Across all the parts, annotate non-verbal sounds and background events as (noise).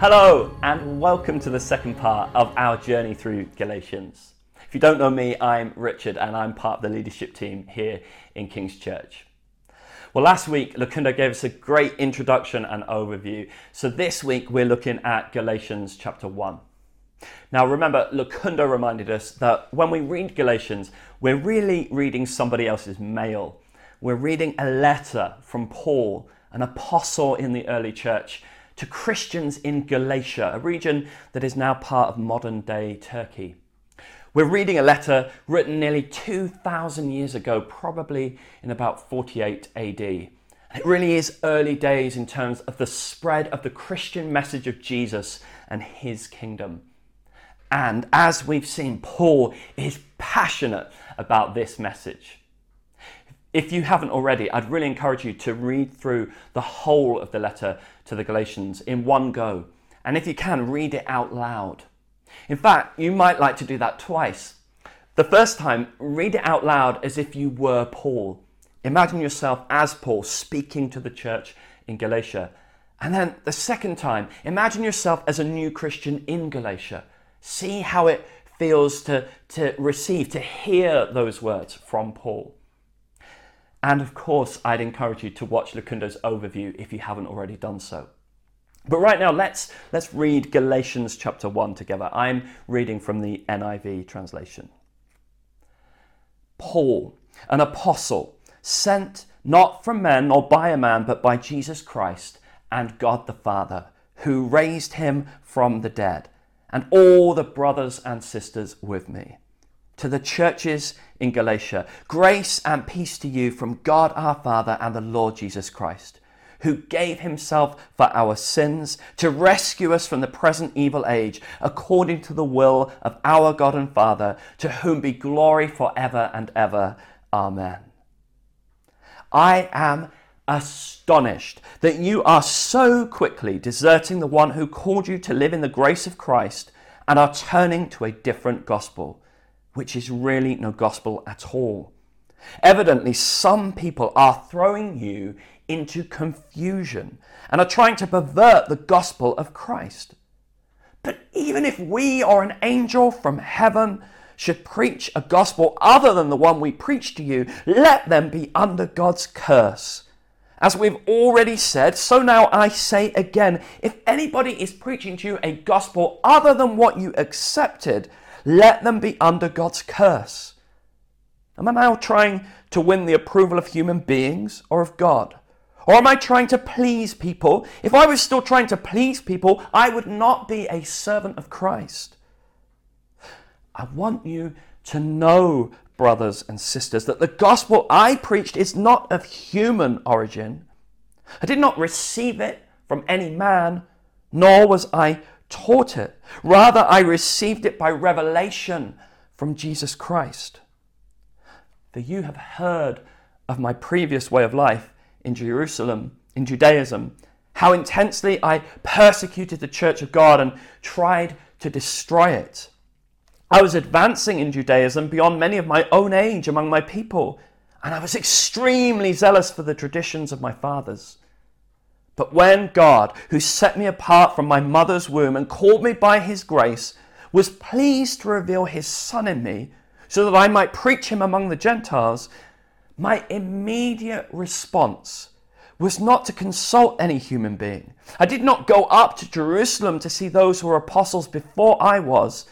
Hello, and welcome to the second part of our journey through Galatians. If you don't know me, I'm Richard, and I'm part of the leadership team here in King's Church. Well, last week, Lukunda gave us a great introduction and overview. So this week, we're looking at Galatians chapter 1. Now, remember, Lukunda reminded us that when we read Galatians, we're really reading somebody else's mail. We're reading a letter from Paul, an apostle in the early church to Christians in Galatia, a region that is now part of modern day Turkey. We're reading a letter written nearly 2,000 years ago, probably in about 48 AD. It really is early days in terms of the spread of the Christian message of Jesus and his kingdom. And as we've seen, Paul is passionate about this message. If you haven't already, I'd really encourage you to read through the whole of the letter to the Galatians in one go. And if you can, read it out loud. In fact, you might like to do that twice. The first time, read it out loud as if you were Paul. Imagine yourself as Paul speaking to the church in Galatia. And then the second time, imagine yourself as a new Christian in Galatia. See how it feels to, to receive, to hear those words from Paul. And of course, I'd encourage you to watch Lukunda's overview if you haven't already done so. But right now, let's, let's read Galatians chapter 1 together. I'm reading from the NIV translation. Paul, an apostle, sent not from men or by a man, but by Jesus Christ and God the Father, who raised him from the dead, and all the brothers and sisters with me to the churches in Galatia. Grace and peace to you from God our Father and the Lord Jesus Christ, who gave himself for our sins to rescue us from the present evil age, according to the will of our God and Father, to whom be glory forever and ever. Amen. I am astonished that you are so quickly deserting the one who called you to live in the grace of Christ and are turning to a different gospel which is really no gospel at all. Evidently, some people are throwing you into confusion and are trying to pervert the gospel of Christ. But even if we or an angel from heaven should preach a gospel other than the one we preach to you, let them be under God's curse. As we've already said, so now I say again if anybody is preaching to you a gospel other than what you accepted, let them be under God's curse. Am I now trying to win the approval of human beings or of God? Or am I trying to please people? If I was still trying to please people, I would not be a servant of Christ. I want you to know, brothers and sisters, that the gospel I preached is not of human origin. I did not receive it from any man, nor was I taught it. Rather, I received it by revelation from Jesus Christ. For you have heard of my previous way of life in Jerusalem, in Judaism, how intensely I persecuted the church of God and tried to destroy it. I was advancing in Judaism beyond many of my own age among my people, and I was extremely zealous for the traditions of my fathers. But when God, who set me apart from my mother's womb and called me by his grace, was pleased to reveal his Son in me, so that I might preach him among the Gentiles, my immediate response was not to consult any human being. I did not go up to Jerusalem to see those who were apostles before I was,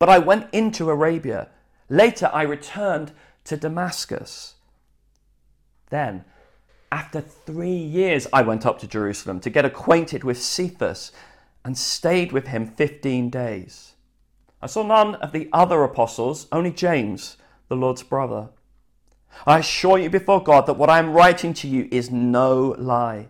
but I went into Arabia. Later I returned to Damascus. Then after three years, I went up to Jerusalem to get acquainted with Cephas and stayed with him 15 days. I saw none of the other apostles, only James, the Lord's brother. I assure you before God that what I am writing to you is no lie.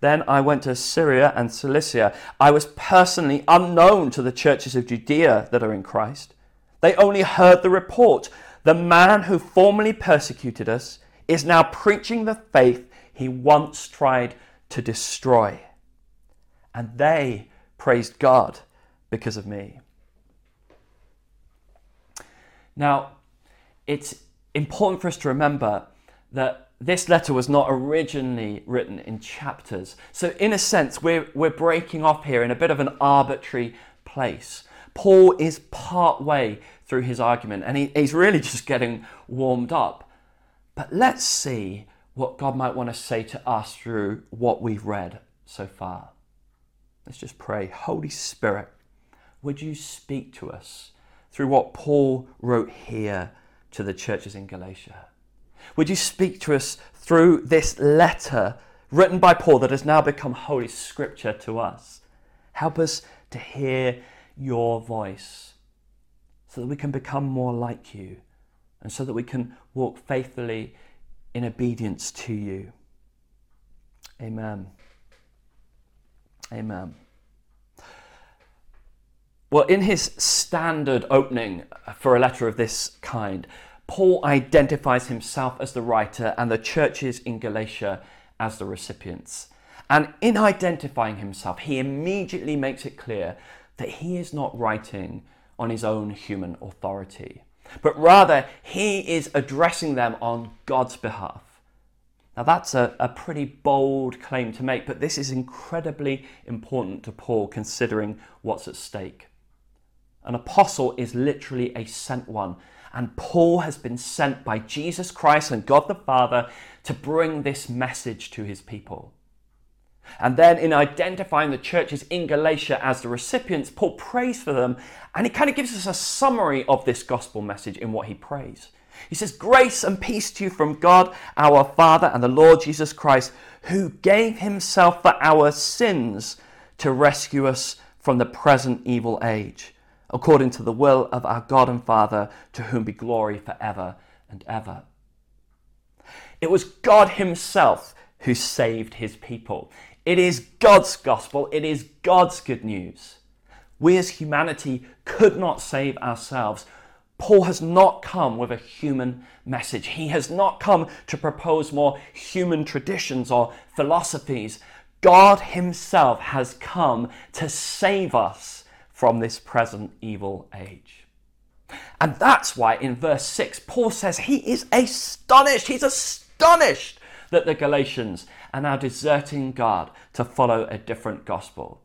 Then I went to Syria and Cilicia. I was personally unknown to the churches of Judea that are in Christ. They only heard the report. The man who formerly persecuted us is now preaching the faith he once tried to destroy. And they praised God because of me. Now, it's important for us to remember that this letter was not originally written in chapters. So, in a sense, we're, we're breaking off here in a bit of an arbitrary place. Paul is part way through his argument and he, he's really just getting warmed up. But let's see what God might want to say to us through what we've read so far. Let's just pray. Holy Spirit, would you speak to us through what Paul wrote here to the churches in Galatia? Would you speak to us through this letter written by Paul that has now become Holy Scripture to us? Help us to hear your voice so that we can become more like you and so that we can walk faithfully in obedience to you. Amen. Amen. Well, in his standard opening for a letter of this kind, Paul identifies himself as the writer and the churches in Galatia as the recipients. And in identifying himself, he immediately makes it clear that he is not writing on his own human authority, but rather he is addressing them on God's behalf. Now, that's a, a pretty bold claim to make, but this is incredibly important to Paul considering what's at stake. An apostle is literally a sent one, and Paul has been sent by Jesus Christ and God the Father to bring this message to his people. And then, in identifying the churches in Galatia as the recipients, Paul prays for them, and he kind of gives us a summary of this gospel message in what he prays. He says, Grace and peace to you from God our Father and the Lord Jesus Christ, who gave himself for our sins to rescue us from the present evil age, according to the will of our God and Father, to whom be glory forever and ever. It was God Himself who saved His people. It is God's gospel, it is God's good news. We as humanity could not save ourselves. Paul has not come with a human message. He has not come to propose more human traditions or philosophies. God Himself has come to save us from this present evil age. And that's why in verse 6, Paul says he is astonished. He's astonished that the Galatians are now deserting God to follow a different gospel.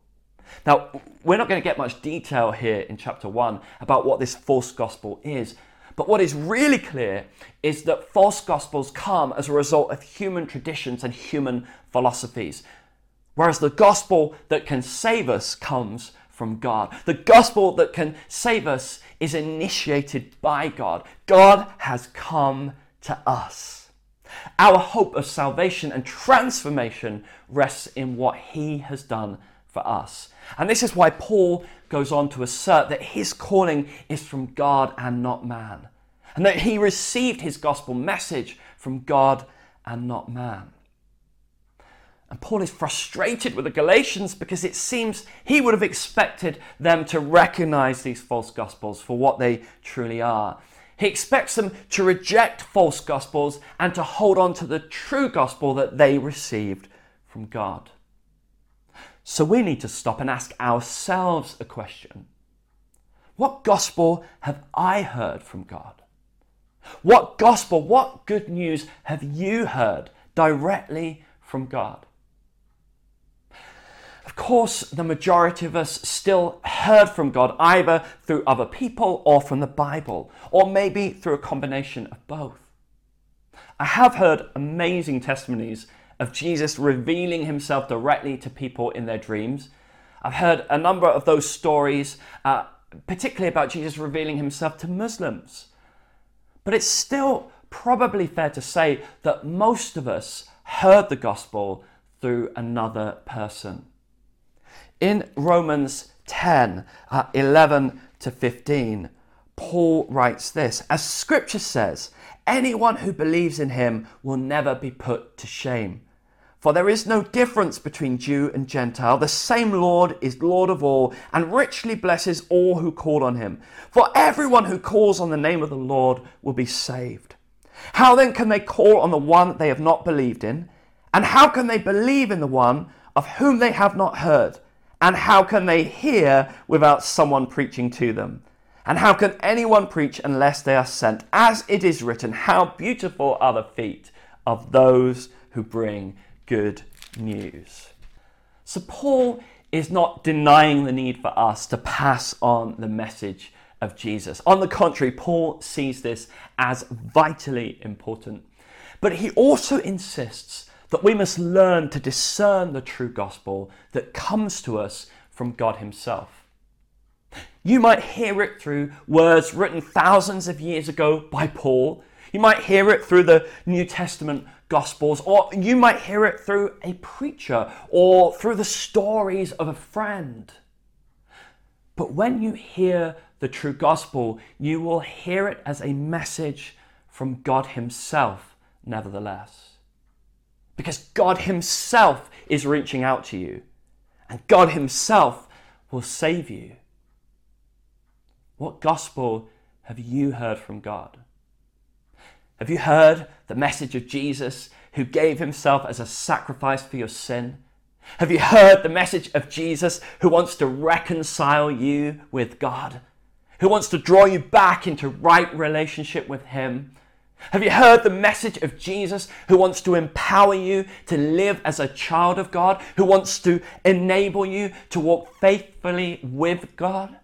Now, we're not going to get much detail here in chapter 1 about what this false gospel is, but what is really clear is that false gospels come as a result of human traditions and human philosophies, whereas the gospel that can save us comes from God. The gospel that can save us is initiated by God. God has come to us. Our hope of salvation and transformation rests in what he has done for us. And this is why Paul goes on to assert that his calling is from God and not man, and that he received his gospel message from God and not man. And Paul is frustrated with the Galatians because it seems he would have expected them to recognize these false gospels for what they truly are. He expects them to reject false gospels and to hold on to the true gospel that they received from God. So we need to stop and ask ourselves a question What gospel have I heard from God? What gospel, what good news have you heard directly from God? Course, the majority of us still heard from God either through other people or from the Bible, or maybe through a combination of both. I have heard amazing testimonies of Jesus revealing himself directly to people in their dreams. I've heard a number of those stories, uh, particularly about Jesus revealing himself to Muslims. But it's still probably fair to say that most of us heard the gospel through another person. In Romans 10 uh, 11 to 15, Paul writes this As scripture says, anyone who believes in him will never be put to shame. For there is no difference between Jew and Gentile. The same Lord is Lord of all and richly blesses all who call on him. For everyone who calls on the name of the Lord will be saved. How then can they call on the one they have not believed in? And how can they believe in the one of whom they have not heard? And how can they hear without someone preaching to them? And how can anyone preach unless they are sent? As it is written, How beautiful are the feet of those who bring good news. So, Paul is not denying the need for us to pass on the message of Jesus. On the contrary, Paul sees this as vitally important. But he also insists that we must learn to discern the true gospel that comes to us from God Himself. You might hear it through words written thousands of years ago by Paul. You might hear it through the New Testament Gospels, or you might hear it through a preacher or through the stories of a friend. But when you hear the true gospel, you will hear it as a message from God Himself, nevertheless. Because God Himself is reaching out to you, and God Himself will save you. What gospel have you heard from God? Have you heard the message of Jesus who gave himself as a sacrifice for your sin? Have you heard the message of Jesus who wants to reconcile you with God? Who wants to draw you back into right relationship with Him? Have you heard the message of Jesus who wants to empower you to live as a child of God? Who wants to enable you to walk faithfully with God?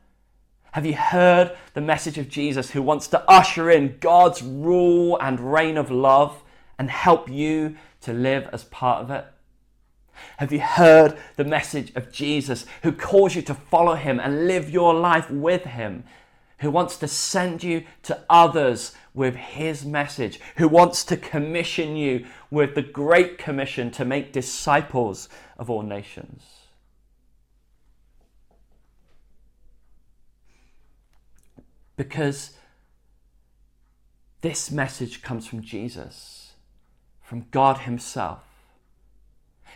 Have you heard the message of Jesus who wants to usher in God's rule and reign of love and help you to live as part of it? Have you heard the message of Jesus who calls you to follow him and live your life with him? Who wants to send you to others with his message? Who wants to commission you with the great commission to make disciples of all nations? Because this message comes from Jesus, from God Himself.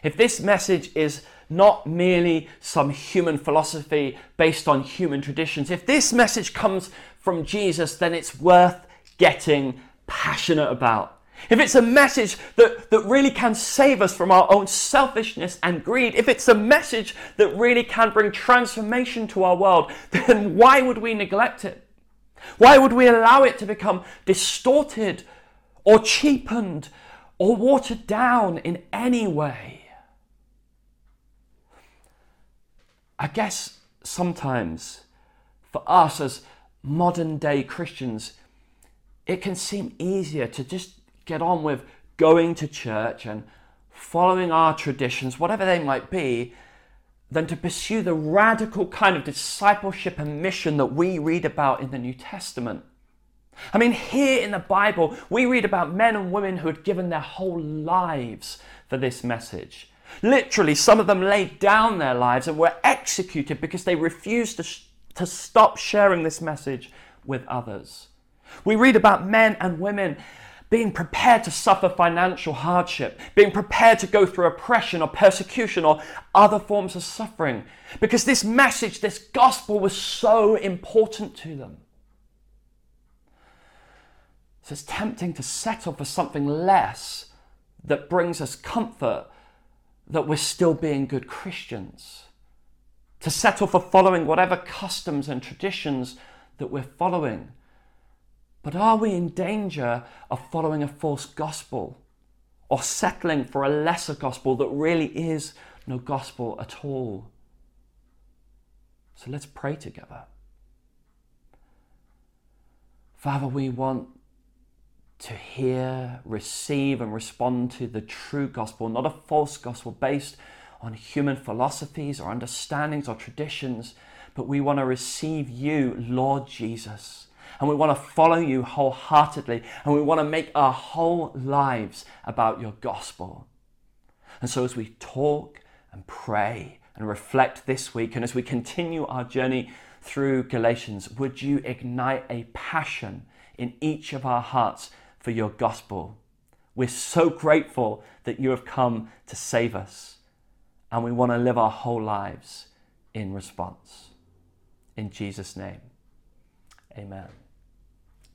If this message is not merely some human philosophy based on human traditions, if this message comes from Jesus, then it's worth getting passionate about. If it's a message that, that really can save us from our own selfishness and greed, if it's a message that really can bring transformation to our world, (laughs) then why would we neglect it? Why would we allow it to become distorted or cheapened or watered down in any way? I guess sometimes for us as modern day Christians, it can seem easier to just get on with going to church and following our traditions, whatever they might be, than to pursue the radical kind of discipleship and mission that we read about in the New Testament. I mean, here in the Bible, we read about men and women who had given their whole lives for this message. Literally, some of them laid down their lives and were executed because they refused to, sh- to stop sharing this message with others. We read about men and women being prepared to suffer financial hardship, being prepared to go through oppression or persecution or other forms of suffering, because this message, this gospel was so important to them. So it's tempting to settle for something less that brings us comfort that we're still being good Christians, to settle for following whatever customs and traditions that we're following but are we in danger of following a false gospel or settling for a lesser gospel that really is no gospel at all? So let's pray together. Father, we want to hear, receive, and respond to the true gospel, not a false gospel based on human philosophies or understandings or traditions, but we want to receive you, Lord Jesus and we want to follow you wholeheartedly and we want to make our whole lives about your gospel. And so, as we talk and pray and reflect this week, and as we continue our journey through Galatians, would you ignite a passion in each of our hearts for your gospel? We're so grateful that you have come to save us, and we want to live our whole lives in response. In Jesus' name, amen.